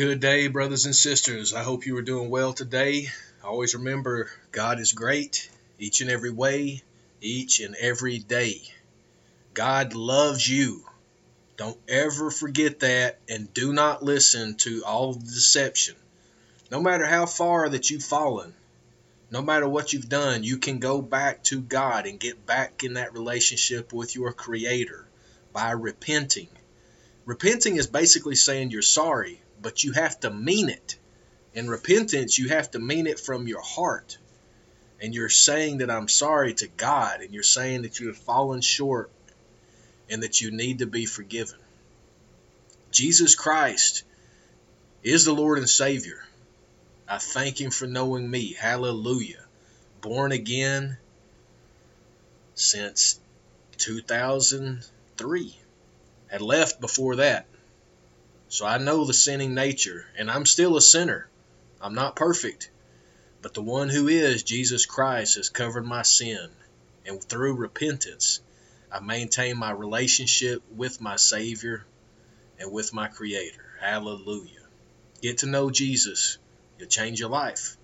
Good day, brothers and sisters. I hope you are doing well today. Always remember God is great each and every way, each and every day. God loves you. Don't ever forget that and do not listen to all the deception. No matter how far that you've fallen, no matter what you've done, you can go back to God and get back in that relationship with your Creator by repenting. Repenting is basically saying you're sorry but you have to mean it. In repentance, you have to mean it from your heart. And you're saying that I'm sorry to God, and you're saying that you have fallen short and that you need to be forgiven. Jesus Christ is the Lord and Savior. I thank Him for knowing me. Hallelujah. Born again since 2003. Had left before that. So I know the sinning nature, and I'm still a sinner. I'm not perfect. But the one who is, Jesus Christ, has covered my sin. And through repentance, I maintain my relationship with my Savior and with my Creator. Hallelujah. Get to know Jesus. You'll change your life.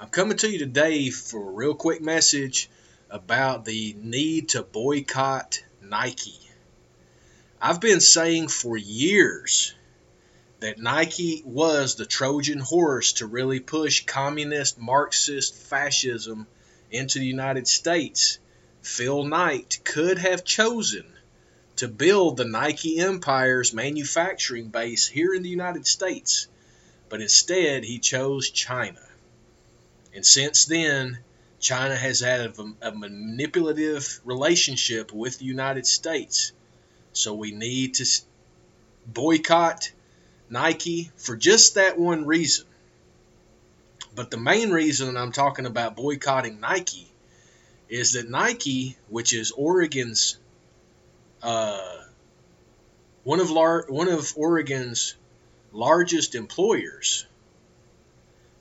I'm coming to you today for a real quick message about the need to boycott Nike. I've been saying for years that Nike was the Trojan horse to really push communist, Marxist fascism into the United States. Phil Knight could have chosen to build the Nike Empire's manufacturing base here in the United States, but instead he chose China. And since then, China has had a, a manipulative relationship with the United States so we need to boycott Nike for just that one reason. But the main reason I'm talking about boycotting Nike is that Nike, which is Oregon's uh, one of lar- one of Oregon's largest employers,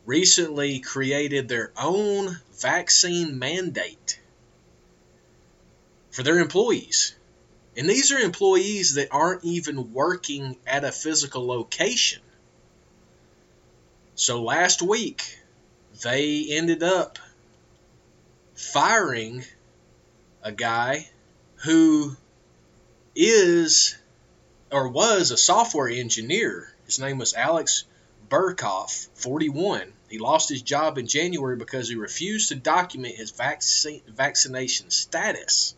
recently created their own vaccine mandate for their employees. And these are employees that aren't even working at a physical location. So last week, they ended up firing a guy who is or was a software engineer. His name was Alex Burkhoff, 41. He lost his job in January because he refused to document his vaccine, vaccination status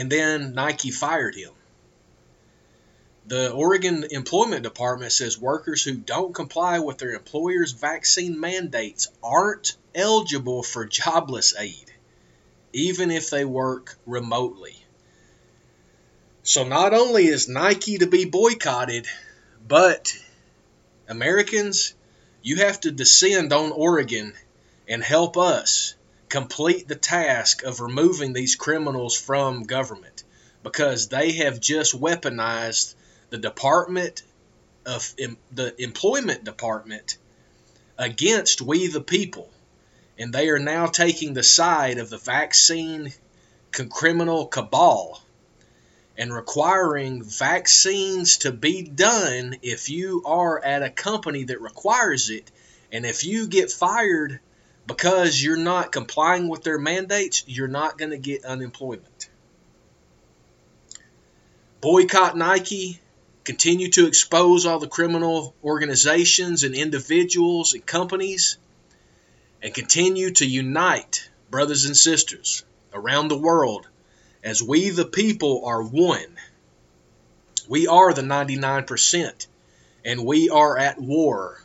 and then Nike fired him. The Oregon Employment Department says workers who don't comply with their employer's vaccine mandates aren't eligible for jobless aid, even if they work remotely. So not only is Nike to be boycotted, but Americans, you have to descend on Oregon and help us complete the task of removing these criminals from government because they have just weaponized the department of the employment department against we the people. And they are now taking the side of the vaccine criminal cabal and requiring vaccines to be done if you are at a company that requires it. And if you get fired because you're not complying with their mandates, you're not going to get unemployment. Boycott Nike, continue to expose all the criminal organizations and individuals and companies, and continue to unite brothers and sisters around the world as we, the people, are one. We are the 99%, and we are at war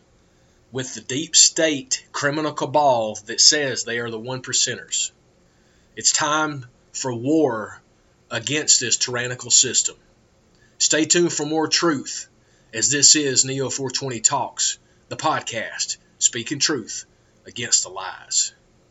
with the deep state criminal cabal that says they are the one percenters. It's time for war against this tyrannical system. Stay tuned for more truth as this is Neo 420 Talks, the podcast, speaking truth against the lies.